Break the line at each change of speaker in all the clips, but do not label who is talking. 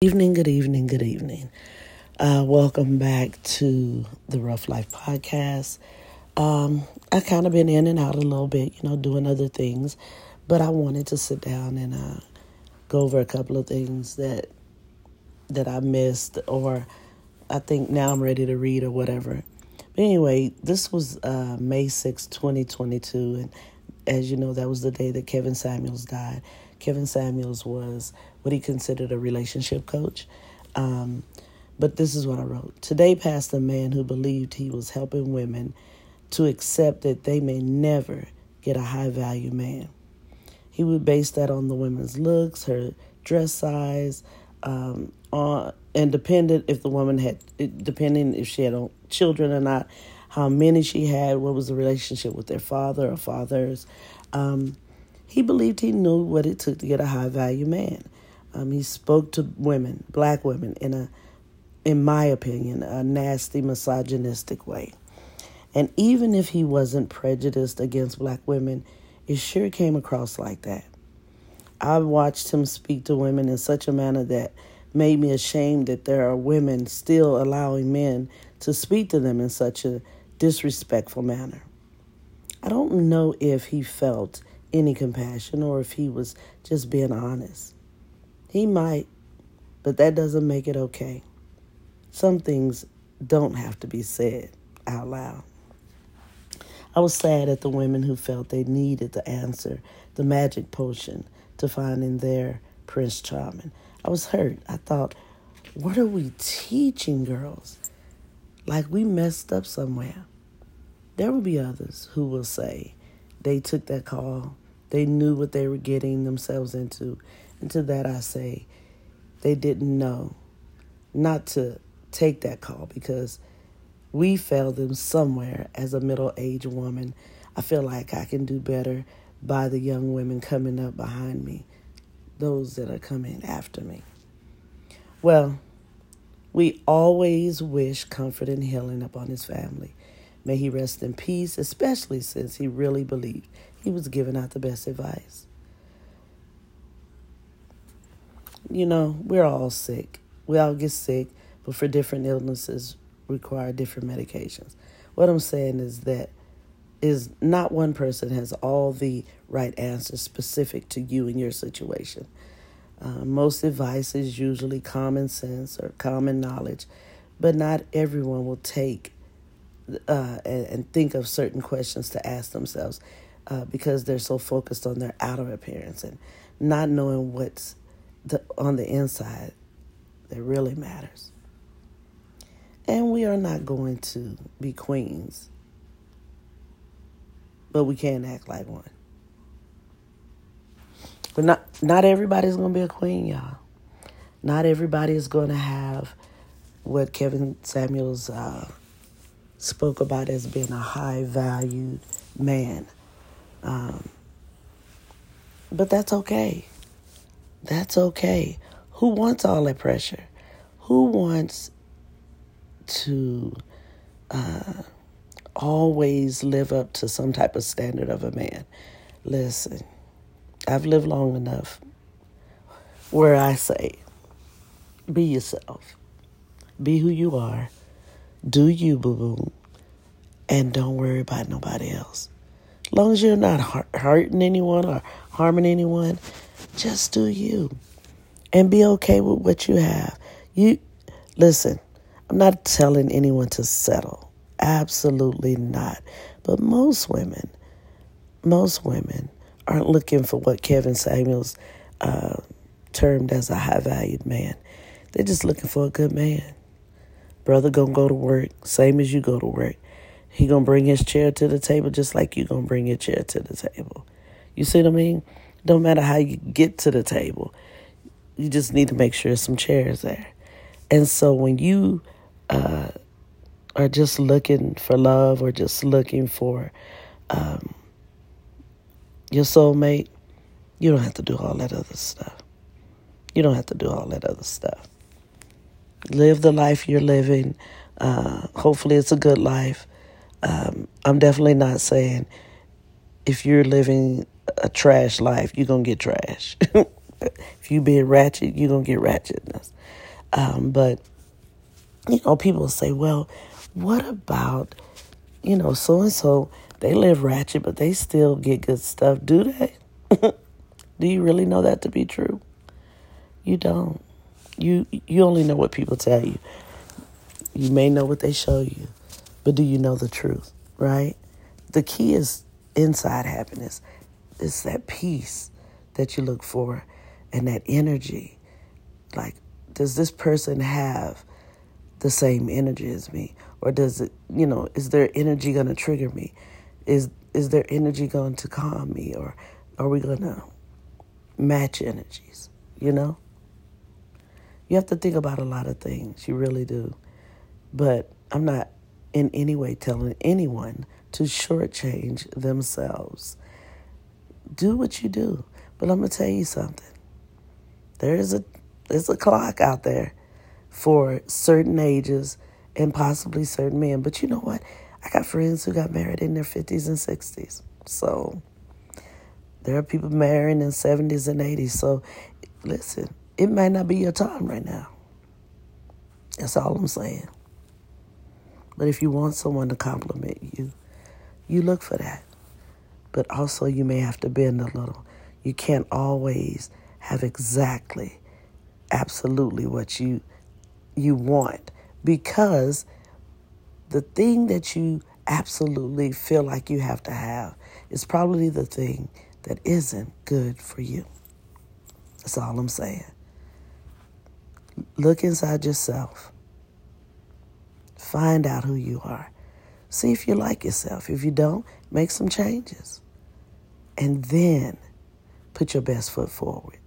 evening, good evening, good evening. Uh, welcome back to the Ruff Life Podcast. Um, I kind of been in and out a little bit, you know, doing other things, but I wanted to sit down and uh, go over a couple of things that that I missed, or I think now I'm ready to read or whatever. But anyway, this was uh, May 6, 2022, and as you know, that was the day that Kevin Samuels died. Kevin Samuels was what he considered a relationship coach. Um, but this is what I wrote. Today passed a man who believed he was helping women to accept that they may never get a high value man. He would base that on the woman's looks, her dress size, um, on and dependent if the woman had, depending if she had children or not, how many she had, what was the relationship with their father or fathers. Um, he believed he knew what it took to get a high value man. Um, he spoke to women, black women, in a, in my opinion, a nasty, misogynistic way. And even if he wasn't prejudiced against black women, it sure came across like that. I watched him speak to women in such a manner that made me ashamed that there are women still allowing men to speak to them in such a disrespectful manner. I don't know if he felt any compassion or if he was just being honest. He might, but that doesn't make it okay. Some things don't have to be said out loud. I was sad at the women who felt they needed the answer, the magic potion to find in their Prince Charming. I was hurt. I thought, what are we teaching girls? Like we messed up somewhere. There will be others who will say they took that call they knew what they were getting themselves into. And to that I say, they didn't know not to take that call because we failed them somewhere as a middle aged woman. I feel like I can do better by the young women coming up behind me, those that are coming after me. Well, we always wish comfort and healing upon his family. May he rest in peace, especially since he really believed he was giving out the best advice. You know, we're all sick. We all get sick, but for different illnesses require different medications. What I'm saying is that is not one person has all the right answers specific to you and your situation. Uh, most advice is usually common sense or common knowledge, but not everyone will take uh, and, and, think of certain questions to ask themselves uh, because they're so focused on their outer appearance and not knowing what's the, on the inside that really matters. And we are not going to be queens, but we can act like one. But not not everybody's going to be a queen, y'all. Not everybody is going to have what Kevin Samuels uh, spoke about as being a high valued man. Um, but that's okay. That's okay. Who wants all that pressure? Who wants to uh, always live up to some type of standard of a man? Listen, I've lived long enough where I say, be yourself, be who you are, do you, boo boo, and don't worry about nobody else. As long as you're not hurting anyone or harming anyone, just do you and be okay with what you have. You listen, I'm not telling anyone to settle. Absolutely not. But most women, most women aren't looking for what Kevin Samuels uh, termed as a high valued man. They're just looking for a good man. Brother gonna go to work, same as you go to work. He gonna bring his chair to the table just like you gonna bring your chair to the table. You see what I mean? Don't matter how you get to the table. You just need to make sure some chairs there. And so when you uh, are just looking for love or just looking for um, your soulmate, you don't have to do all that other stuff. You don't have to do all that other stuff. Live the life you're living. Uh, hopefully, it's a good life. Um, I'm definitely not saying if you're living a trash life, you're going to get trash. if you being ratchet, you're gonna get ratchetness. Um, but you know, people say, well, what about you know so and so? They live ratchet, but they still get good stuff. Do they? Do you really know that to be true? You don't. You you only know what people tell you. You may know what they show you, but do you know the truth, right? The key is inside happiness. It's that peace that you look for and that energy. Like, does this person have the same energy as me? Or does it, you know, is their energy going to trigger me? Is is their energy going to calm me? Or are we going to match energies, you know? You have to think about a lot of things. You really do. But I'm not in any way telling anyone to shortchange themselves. Do what you do. But I'm gonna tell you something. There is a there's a clock out there for certain ages and possibly certain men. But you know what? I got friends who got married in their fifties and sixties. So there are people marrying in 70s and 80s. So listen, it might not be your time right now. That's all I'm saying. But if you want someone to compliment you, you look for that. But also, you may have to bend a little. You can't always have exactly, absolutely what you you want because the thing that you absolutely feel like you have to have is probably the thing that isn't good for you. That's all I'm saying. Look inside yourself. Find out who you are. See if you like yourself. If you don't, make some changes. And then put your best foot forward.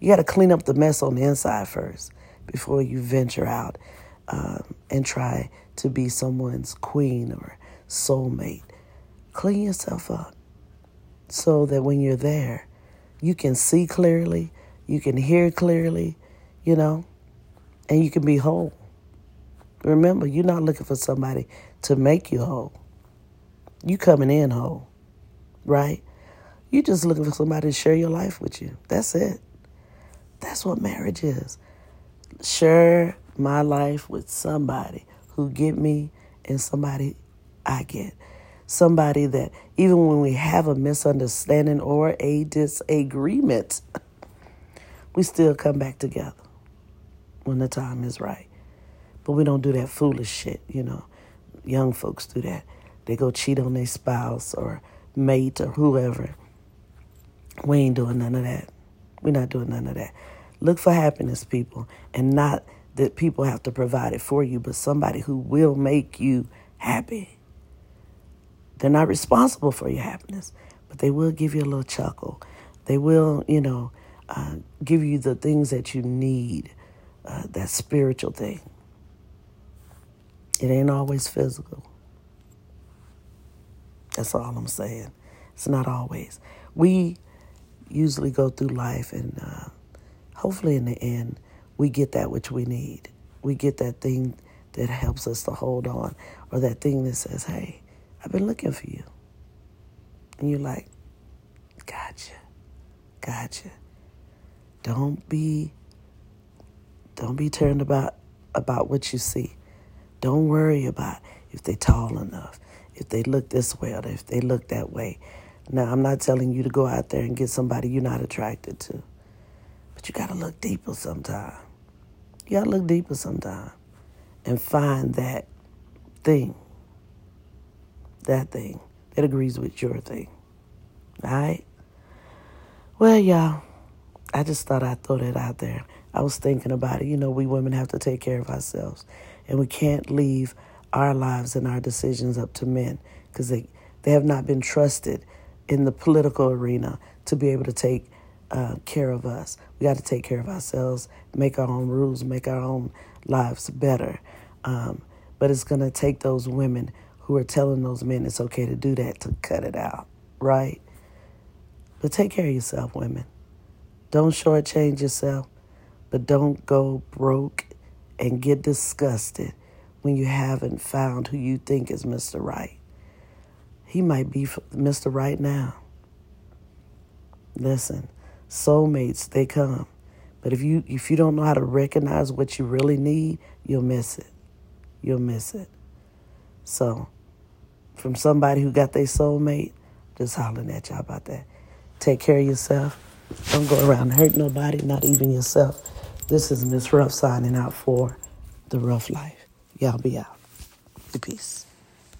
You got to clean up the mess on the inside first before you venture out um, and try to be someone's queen or soulmate. Clean yourself up so that when you're there, you can see clearly, you can hear clearly, you know, and you can be whole. Remember, you're not looking for somebody to make you whole. You coming in whole, right? You just looking for somebody to share your life with you. That's it. That's what marriage is. Share my life with somebody who get me and somebody I get. Somebody that even when we have a misunderstanding or a disagreement, we still come back together when the time is right. But we don't do that foolish shit, you know. Young folks do that. They go cheat on their spouse or mate or whoever. We ain't doing none of that. We're not doing none of that. Look for happiness, people, and not that people have to provide it for you, but somebody who will make you happy. They're not responsible for your happiness, but they will give you a little chuckle. They will, you know, uh, give you the things that you need, uh, that spiritual thing. It ain't always physical. That's all I'm saying. It's not always. We usually go through life, and uh, hopefully, in the end, we get that which we need. We get that thing that helps us to hold on, or that thing that says, hey, I've been looking for you. And you're like, gotcha, gotcha. Don't be, don't be turned about about what you see. Don't worry about if they're tall enough, if they look this way, or if they look that way. Now, I'm not telling you to go out there and get somebody you're not attracted to, but you got to look deeper sometime. You got to look deeper sometime and find that thing, that thing that agrees with your thing. All right? Well, y'all, I just thought I'd throw that out there. I was thinking about it. You know, we women have to take care of ourselves, and we can't leave our lives and our decisions up to men because they, they have not been trusted in the political arena to be able to take uh, care of us. We got to take care of ourselves, make our own rules, make our own lives better. Um, but it's going to take those women who are telling those men it's okay to do that to cut it out, right? But take care of yourself, women. Don't shortchange yourself, but don't go broke and get disgusted when you haven't found who you think is Mr. Right. He might be Mr. Right now. Listen, Soulmates, they come. But if you if you don't know how to recognize what you really need, you'll miss it. You'll miss it. So, from somebody who got their soulmate, just hollering at y'all about that. Take care of yourself. Don't go around hurt nobody, not even yourself. This is Miss Ruff signing out for the Ruff Life. Y'all be out. Peace.